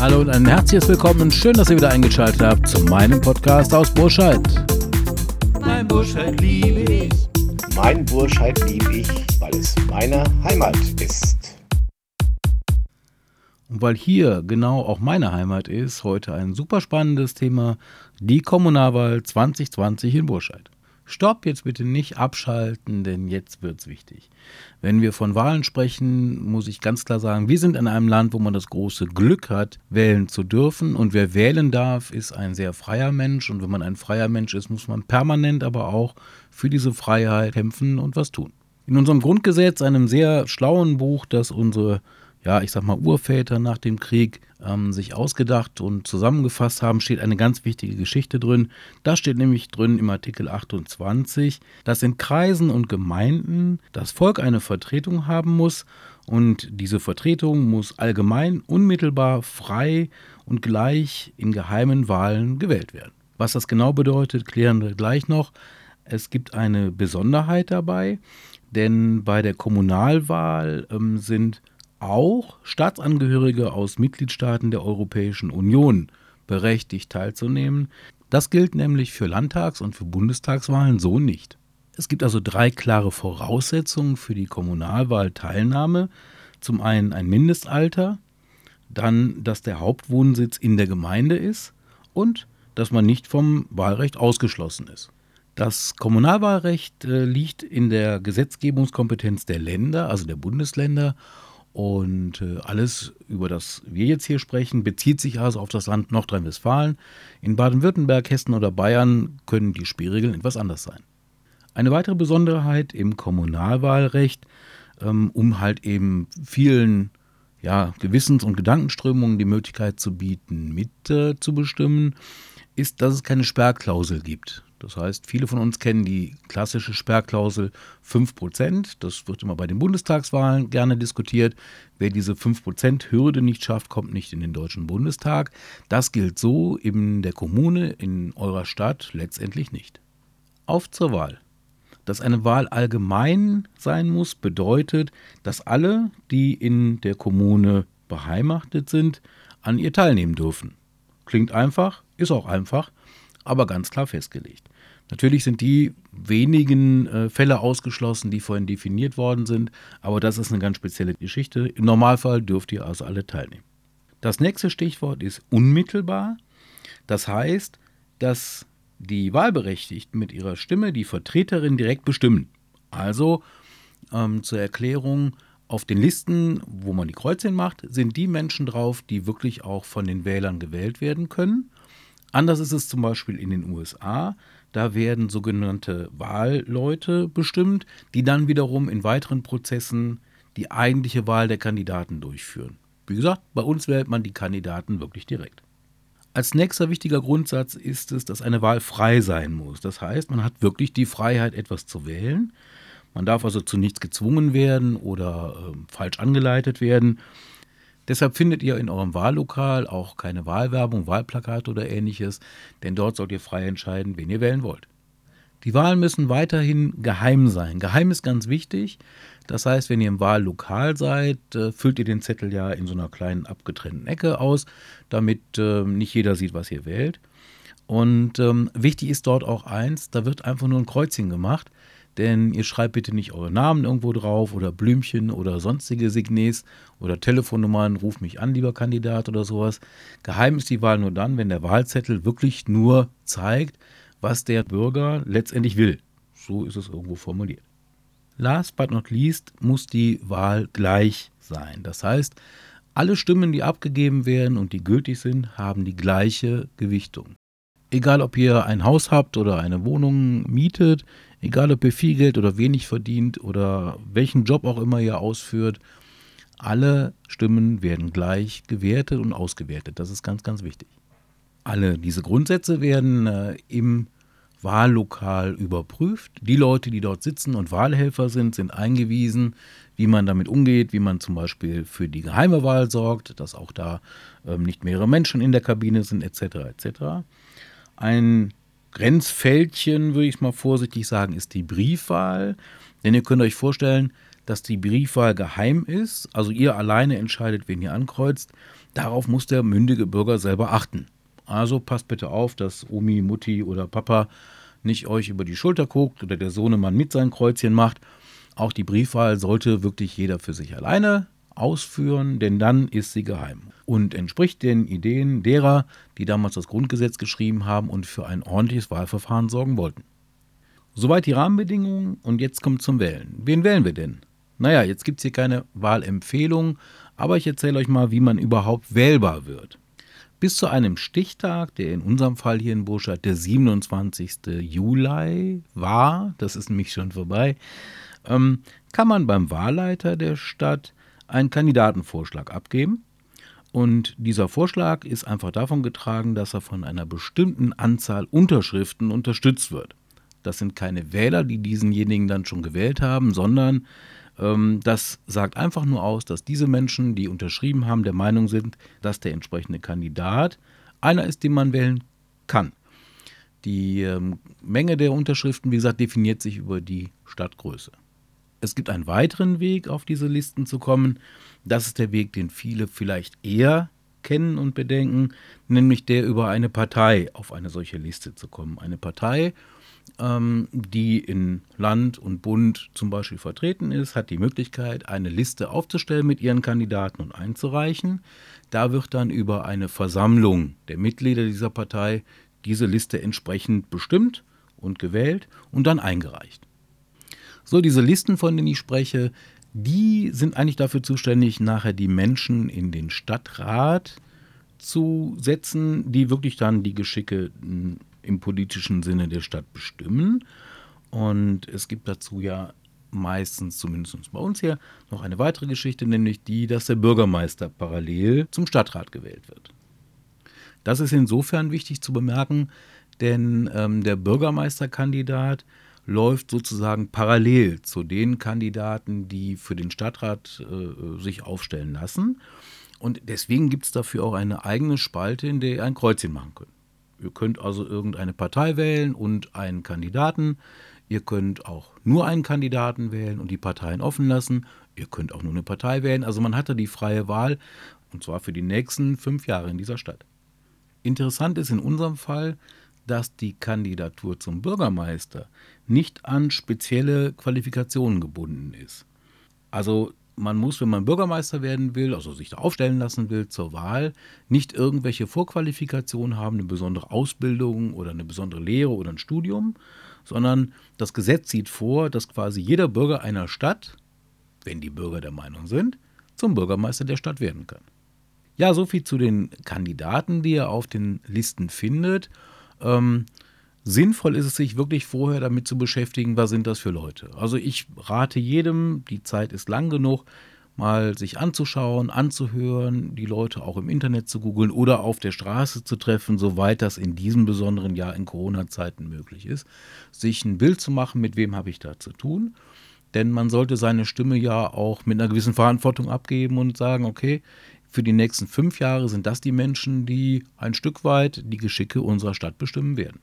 Hallo und ein herzliches Willkommen. Schön, dass ihr wieder eingeschaltet habt zu meinem Podcast aus Burscheid. Mein Burscheid liebe ich. Mein Burscheid liebe ich, weil es meine Heimat ist. Weil hier genau auch meine Heimat ist, heute ein super spannendes Thema, die Kommunalwahl 2020 in Burscheid. Stopp, jetzt bitte nicht abschalten, denn jetzt wird's wichtig. Wenn wir von Wahlen sprechen, muss ich ganz klar sagen, wir sind in einem Land, wo man das große Glück hat, wählen zu dürfen. Und wer wählen darf, ist ein sehr freier Mensch. Und wenn man ein freier Mensch ist, muss man permanent aber auch für diese Freiheit kämpfen und was tun. In unserem Grundgesetz, einem sehr schlauen Buch, das unsere ja, ich sag mal, Urväter nach dem Krieg ähm, sich ausgedacht und zusammengefasst haben, steht eine ganz wichtige Geschichte drin. Da steht nämlich drin im Artikel 28, dass in Kreisen und Gemeinden das Volk eine Vertretung haben muss und diese Vertretung muss allgemein, unmittelbar, frei und gleich in geheimen Wahlen gewählt werden. Was das genau bedeutet, klären wir gleich noch. Es gibt eine Besonderheit dabei, denn bei der Kommunalwahl ähm, sind auch Staatsangehörige aus Mitgliedstaaten der Europäischen Union berechtigt teilzunehmen. Das gilt nämlich für Landtags- und für Bundestagswahlen so nicht. Es gibt also drei klare Voraussetzungen für die Kommunalwahlteilnahme. Zum einen ein Mindestalter, dann, dass der Hauptwohnsitz in der Gemeinde ist und dass man nicht vom Wahlrecht ausgeschlossen ist. Das Kommunalwahlrecht äh, liegt in der Gesetzgebungskompetenz der Länder, also der Bundesländer, und äh, alles, über das wir jetzt hier sprechen, bezieht sich also auf das Land Nordrhein-Westfalen. In Baden-Württemberg, Hessen oder Bayern können die Spielregeln etwas anders sein. Eine weitere Besonderheit im Kommunalwahlrecht, ähm, um halt eben vielen ja, Gewissens- und Gedankenströmungen die Möglichkeit zu bieten, mitzubestimmen, äh, ist, dass es keine Sperrklausel gibt. Das heißt, viele von uns kennen die klassische Sperrklausel 5%. Das wird immer bei den Bundestagswahlen gerne diskutiert. Wer diese 5%-Hürde nicht schafft, kommt nicht in den Deutschen Bundestag. Das gilt so in der Kommune, in eurer Stadt letztendlich nicht. Auf zur Wahl. Dass eine Wahl allgemein sein muss, bedeutet, dass alle, die in der Kommune beheimatet sind, an ihr teilnehmen dürfen. Klingt einfach, ist auch einfach, aber ganz klar festgelegt. Natürlich sind die wenigen äh, Fälle ausgeschlossen, die vorhin definiert worden sind, aber das ist eine ganz spezielle Geschichte. Im Normalfall dürft ihr also alle teilnehmen. Das nächste Stichwort ist unmittelbar. Das heißt, dass die Wahlberechtigten mit ihrer Stimme die Vertreterin direkt bestimmen. Also ähm, zur Erklärung, auf den Listen, wo man die Kreuzchen macht, sind die Menschen drauf, die wirklich auch von den Wählern gewählt werden können. Anders ist es zum Beispiel in den USA. Da werden sogenannte Wahlleute bestimmt, die dann wiederum in weiteren Prozessen die eigentliche Wahl der Kandidaten durchführen. Wie gesagt, bei uns wählt man die Kandidaten wirklich direkt. Als nächster wichtiger Grundsatz ist es, dass eine Wahl frei sein muss. Das heißt, man hat wirklich die Freiheit, etwas zu wählen. Man darf also zu nichts gezwungen werden oder äh, falsch angeleitet werden. Deshalb findet ihr in eurem Wahllokal auch keine Wahlwerbung, Wahlplakate oder ähnliches, denn dort sollt ihr frei entscheiden, wen ihr wählen wollt. Die Wahlen müssen weiterhin geheim sein. Geheim ist ganz wichtig. Das heißt, wenn ihr im Wahllokal seid, äh, füllt ihr den Zettel ja in so einer kleinen abgetrennten Ecke aus, damit äh, nicht jeder sieht, was ihr wählt. Und ähm, wichtig ist dort auch eins, da wird einfach nur ein Kreuzchen gemacht. Denn ihr schreibt bitte nicht eure Namen irgendwo drauf oder Blümchen oder sonstige Signes oder Telefonnummern, ruf mich an, lieber Kandidat oder sowas. Geheim ist die Wahl nur dann, wenn der Wahlzettel wirklich nur zeigt, was der Bürger letztendlich will. So ist es irgendwo formuliert. Last but not least muss die Wahl gleich sein. Das heißt, alle Stimmen, die abgegeben werden und die gültig sind, haben die gleiche Gewichtung. Egal, ob ihr ein Haus habt oder eine Wohnung mietet, egal, ob ihr viel Geld oder wenig verdient oder welchen Job auch immer ihr ausführt, alle Stimmen werden gleich gewertet und ausgewertet. Das ist ganz, ganz wichtig. Alle diese Grundsätze werden äh, im Wahllokal überprüft. Die Leute, die dort sitzen und Wahlhelfer sind, sind eingewiesen, wie man damit umgeht, wie man zum Beispiel für die geheime Wahl sorgt, dass auch da ähm, nicht mehrere Menschen in der Kabine sind, etc. etc. Ein Grenzfältchen, würde ich mal vorsichtig sagen, ist die Briefwahl. Denn ihr könnt euch vorstellen, dass die Briefwahl geheim ist, also ihr alleine entscheidet, wen ihr ankreuzt. Darauf muss der mündige Bürger selber achten. Also passt bitte auf, dass Omi, Mutti oder Papa nicht euch über die Schulter guckt oder der Sohnemann mit sein Kreuzchen macht. Auch die Briefwahl sollte wirklich jeder für sich alleine ausführen, denn dann ist sie geheim und entspricht den Ideen derer, die damals das Grundgesetz geschrieben haben und für ein ordentliches Wahlverfahren sorgen wollten. Soweit die Rahmenbedingungen und jetzt kommt zum Wählen. Wen wählen wir denn? Naja, jetzt gibt es hier keine Wahlempfehlung, aber ich erzähle euch mal, wie man überhaupt wählbar wird. Bis zu einem Stichtag, der in unserem Fall hier in Burscheid der 27. Juli war, das ist nämlich schon vorbei, ähm, kann man beim Wahlleiter der Stadt einen Kandidatenvorschlag abgeben. Und dieser Vorschlag ist einfach davon getragen, dass er von einer bestimmten Anzahl Unterschriften unterstützt wird. Das sind keine Wähler, die diesenjenigen dann schon gewählt haben, sondern ähm, das sagt einfach nur aus, dass diese Menschen, die unterschrieben haben, der Meinung sind, dass der entsprechende Kandidat einer ist, den man wählen kann. Die ähm, Menge der Unterschriften, wie gesagt, definiert sich über die Stadtgröße. Es gibt einen weiteren Weg, auf diese Listen zu kommen. Das ist der Weg, den viele vielleicht eher kennen und bedenken, nämlich der über eine Partei auf eine solche Liste zu kommen. Eine Partei, ähm, die in Land und Bund zum Beispiel vertreten ist, hat die Möglichkeit, eine Liste aufzustellen mit ihren Kandidaten und einzureichen. Da wird dann über eine Versammlung der Mitglieder dieser Partei diese Liste entsprechend bestimmt und gewählt und dann eingereicht. So, diese Listen, von denen ich spreche, die sind eigentlich dafür zuständig, nachher die Menschen in den Stadtrat zu setzen, die wirklich dann die Geschicke hm, im politischen Sinne der Stadt bestimmen. Und es gibt dazu ja meistens, zumindest bei uns hier, noch eine weitere Geschichte, nämlich die, dass der Bürgermeister parallel zum Stadtrat gewählt wird. Das ist insofern wichtig zu bemerken, denn ähm, der Bürgermeisterkandidat läuft sozusagen parallel zu den Kandidaten, die für den Stadtrat äh, sich aufstellen lassen. Und deswegen gibt es dafür auch eine eigene Spalte, in der ihr ein Kreuzchen machen könnt. Ihr könnt also irgendeine Partei wählen und einen Kandidaten. Ihr könnt auch nur einen Kandidaten wählen und die Parteien offen lassen. Ihr könnt auch nur eine Partei wählen. Also man hatte die freie Wahl und zwar für die nächsten fünf Jahre in dieser Stadt. Interessant ist in unserem Fall, dass die Kandidatur zum Bürgermeister nicht an spezielle Qualifikationen gebunden ist. Also man muss, wenn man Bürgermeister werden will, also sich da aufstellen lassen will zur Wahl, nicht irgendwelche Vorqualifikationen haben, eine besondere Ausbildung oder eine besondere Lehre oder ein Studium, sondern das Gesetz sieht vor, dass quasi jeder Bürger einer Stadt, wenn die Bürger der Meinung sind, zum Bürgermeister der Stadt werden kann. Ja, soviel zu den Kandidaten, die er auf den Listen findet. Ähm, sinnvoll ist es sich wirklich vorher damit zu beschäftigen, was sind das für Leute. Also ich rate jedem, die Zeit ist lang genug, mal sich anzuschauen, anzuhören, die Leute auch im Internet zu googeln oder auf der Straße zu treffen, soweit das in diesem besonderen Jahr in Corona-Zeiten möglich ist, sich ein Bild zu machen, mit wem habe ich da zu tun. Denn man sollte seine Stimme ja auch mit einer gewissen Verantwortung abgeben und sagen, okay, für die nächsten fünf Jahre sind das die Menschen, die ein Stück weit die Geschicke unserer Stadt bestimmen werden.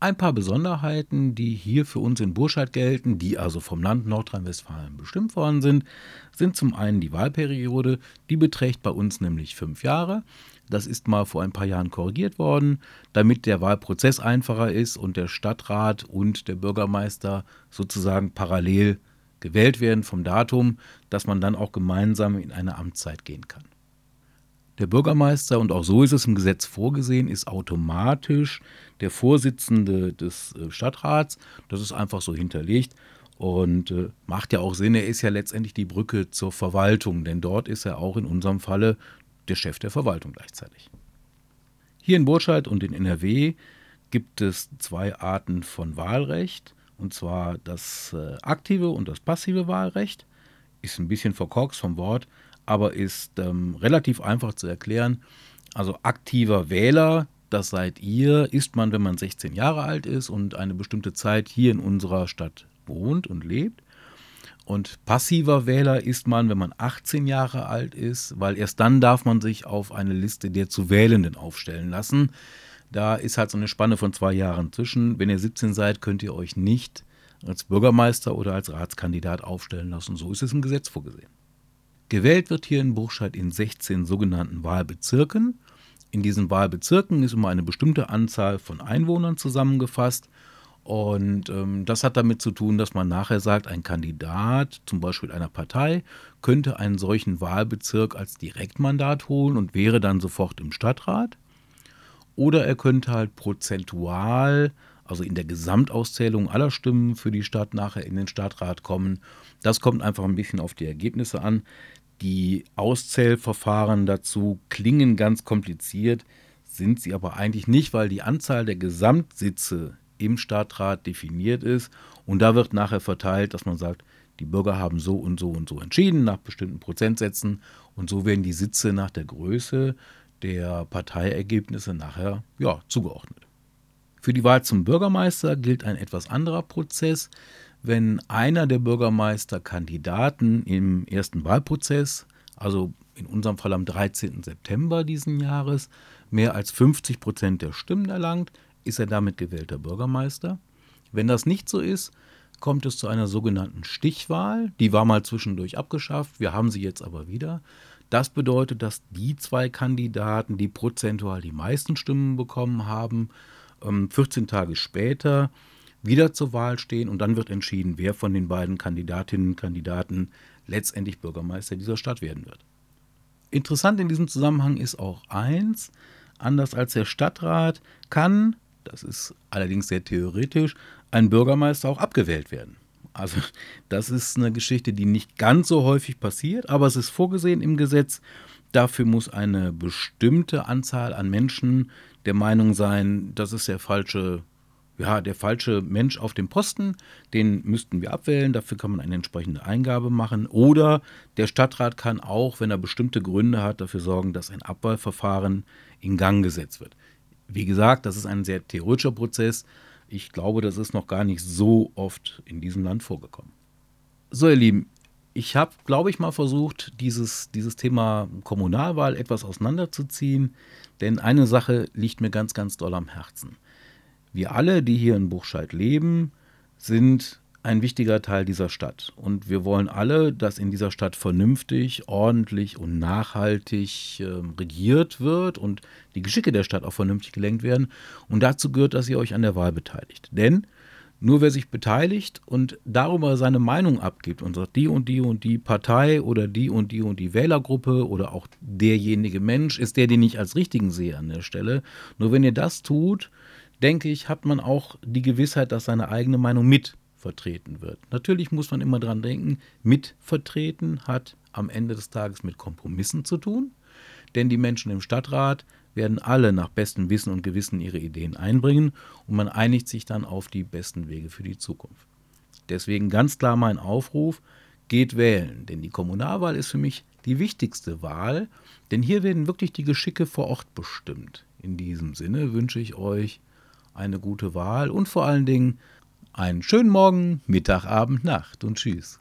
Ein paar Besonderheiten, die hier für uns in Burscheid gelten, die also vom Land Nordrhein-Westfalen bestimmt worden sind, sind zum einen die Wahlperiode, die beträgt bei uns nämlich fünf Jahre. Das ist mal vor ein paar Jahren korrigiert worden, damit der Wahlprozess einfacher ist und der Stadtrat und der Bürgermeister sozusagen parallel gewählt werden vom Datum, dass man dann auch gemeinsam in eine Amtszeit gehen kann. Der Bürgermeister, und auch so ist es im Gesetz vorgesehen, ist automatisch der Vorsitzende des äh, Stadtrats. Das ist einfach so hinterlegt und äh, macht ja auch Sinn. Er ist ja letztendlich die Brücke zur Verwaltung, denn dort ist er auch in unserem Falle der Chef der Verwaltung gleichzeitig. Hier in Burscheid und in NRW gibt es zwei Arten von Wahlrecht, und zwar das äh, aktive und das passive Wahlrecht. Ist ein bisschen verkorkst vom Wort, aber ist ähm, relativ einfach zu erklären. Also aktiver Wähler, das seid ihr, ist man, wenn man 16 Jahre alt ist und eine bestimmte Zeit hier in unserer Stadt wohnt und lebt. Und passiver Wähler ist man, wenn man 18 Jahre alt ist, weil erst dann darf man sich auf eine Liste der zu Wählenden aufstellen lassen. Da ist halt so eine Spanne von zwei Jahren zwischen. Wenn ihr 17 seid, könnt ihr euch nicht als Bürgermeister oder als Ratskandidat aufstellen lassen. So ist es im Gesetz vorgesehen. Gewählt wird hier in Burscheid in 16 sogenannten Wahlbezirken. In diesen Wahlbezirken ist immer eine bestimmte Anzahl von Einwohnern zusammengefasst. Und ähm, das hat damit zu tun, dass man nachher sagt, ein Kandidat, zum Beispiel einer Partei, könnte einen solchen Wahlbezirk als Direktmandat holen und wäre dann sofort im Stadtrat. Oder er könnte halt prozentual, also in der Gesamtauszählung aller Stimmen für die Stadt nachher in den Stadtrat kommen. Das kommt einfach ein bisschen auf die Ergebnisse an. Die Auszählverfahren dazu klingen ganz kompliziert, sind sie aber eigentlich nicht, weil die Anzahl der Gesamtsitze im Stadtrat definiert ist und da wird nachher verteilt, dass man sagt, die Bürger haben so und so und so entschieden nach bestimmten Prozentsätzen und so werden die Sitze nach der Größe der Parteiergebnisse nachher ja, zugeordnet. Für die Wahl zum Bürgermeister gilt ein etwas anderer Prozess. Wenn einer der Bürgermeisterkandidaten im ersten Wahlprozess, also in unserem Fall am 13. September diesen Jahres, mehr als 50 Prozent der Stimmen erlangt, ist er damit gewählter Bürgermeister. Wenn das nicht so ist, kommt es zu einer sogenannten Stichwahl. Die war mal zwischendurch abgeschafft, wir haben sie jetzt aber wieder. Das bedeutet, dass die zwei Kandidaten, die prozentual die meisten Stimmen bekommen haben, 14 ähm, Tage später wieder zur Wahl stehen und dann wird entschieden, wer von den beiden Kandidatinnen und Kandidaten letztendlich Bürgermeister dieser Stadt werden wird. Interessant in diesem Zusammenhang ist auch eins, anders als der Stadtrat kann, das ist allerdings sehr theoretisch, ein Bürgermeister auch abgewählt werden. Also das ist eine Geschichte, die nicht ganz so häufig passiert, aber es ist vorgesehen im Gesetz. Dafür muss eine bestimmte Anzahl an Menschen der Meinung sein, das ist der falsche, ja, der falsche Mensch auf dem Posten, den müssten wir abwählen, dafür kann man eine entsprechende Eingabe machen. Oder der Stadtrat kann auch, wenn er bestimmte Gründe hat, dafür sorgen, dass ein Abwahlverfahren in Gang gesetzt wird. Wie gesagt, das ist ein sehr theoretischer Prozess. Ich glaube, das ist noch gar nicht so oft in diesem Land vorgekommen. So, ihr Lieben, ich habe, glaube ich, mal versucht, dieses, dieses Thema Kommunalwahl etwas auseinanderzuziehen, denn eine Sache liegt mir ganz, ganz doll am Herzen. Wir alle, die hier in Buchscheid leben, sind ein wichtiger Teil dieser Stadt. Und wir wollen alle, dass in dieser Stadt vernünftig, ordentlich und nachhaltig äh, regiert wird und die Geschicke der Stadt auch vernünftig gelenkt werden. Und dazu gehört, dass ihr euch an der Wahl beteiligt. Denn nur wer sich beteiligt und darüber seine Meinung abgibt und sagt, die und die und die Partei oder die und die und die Wählergruppe oder auch derjenige Mensch ist der, den ich als richtigen sehe an der Stelle. Nur wenn ihr das tut, denke ich, hat man auch die Gewissheit, dass seine eigene Meinung mit vertreten wird. Natürlich muss man immer dran denken, mitvertreten hat am Ende des Tages mit Kompromissen zu tun, denn die Menschen im Stadtrat werden alle nach bestem Wissen und Gewissen ihre Ideen einbringen und man einigt sich dann auf die besten Wege für die Zukunft. Deswegen ganz klar mein Aufruf, geht wählen, denn die Kommunalwahl ist für mich die wichtigste Wahl, denn hier werden wirklich die Geschicke vor Ort bestimmt. In diesem Sinne wünsche ich euch eine gute Wahl und vor allen Dingen einen schönen Morgen, Mittag, Abend, Nacht und Tschüss.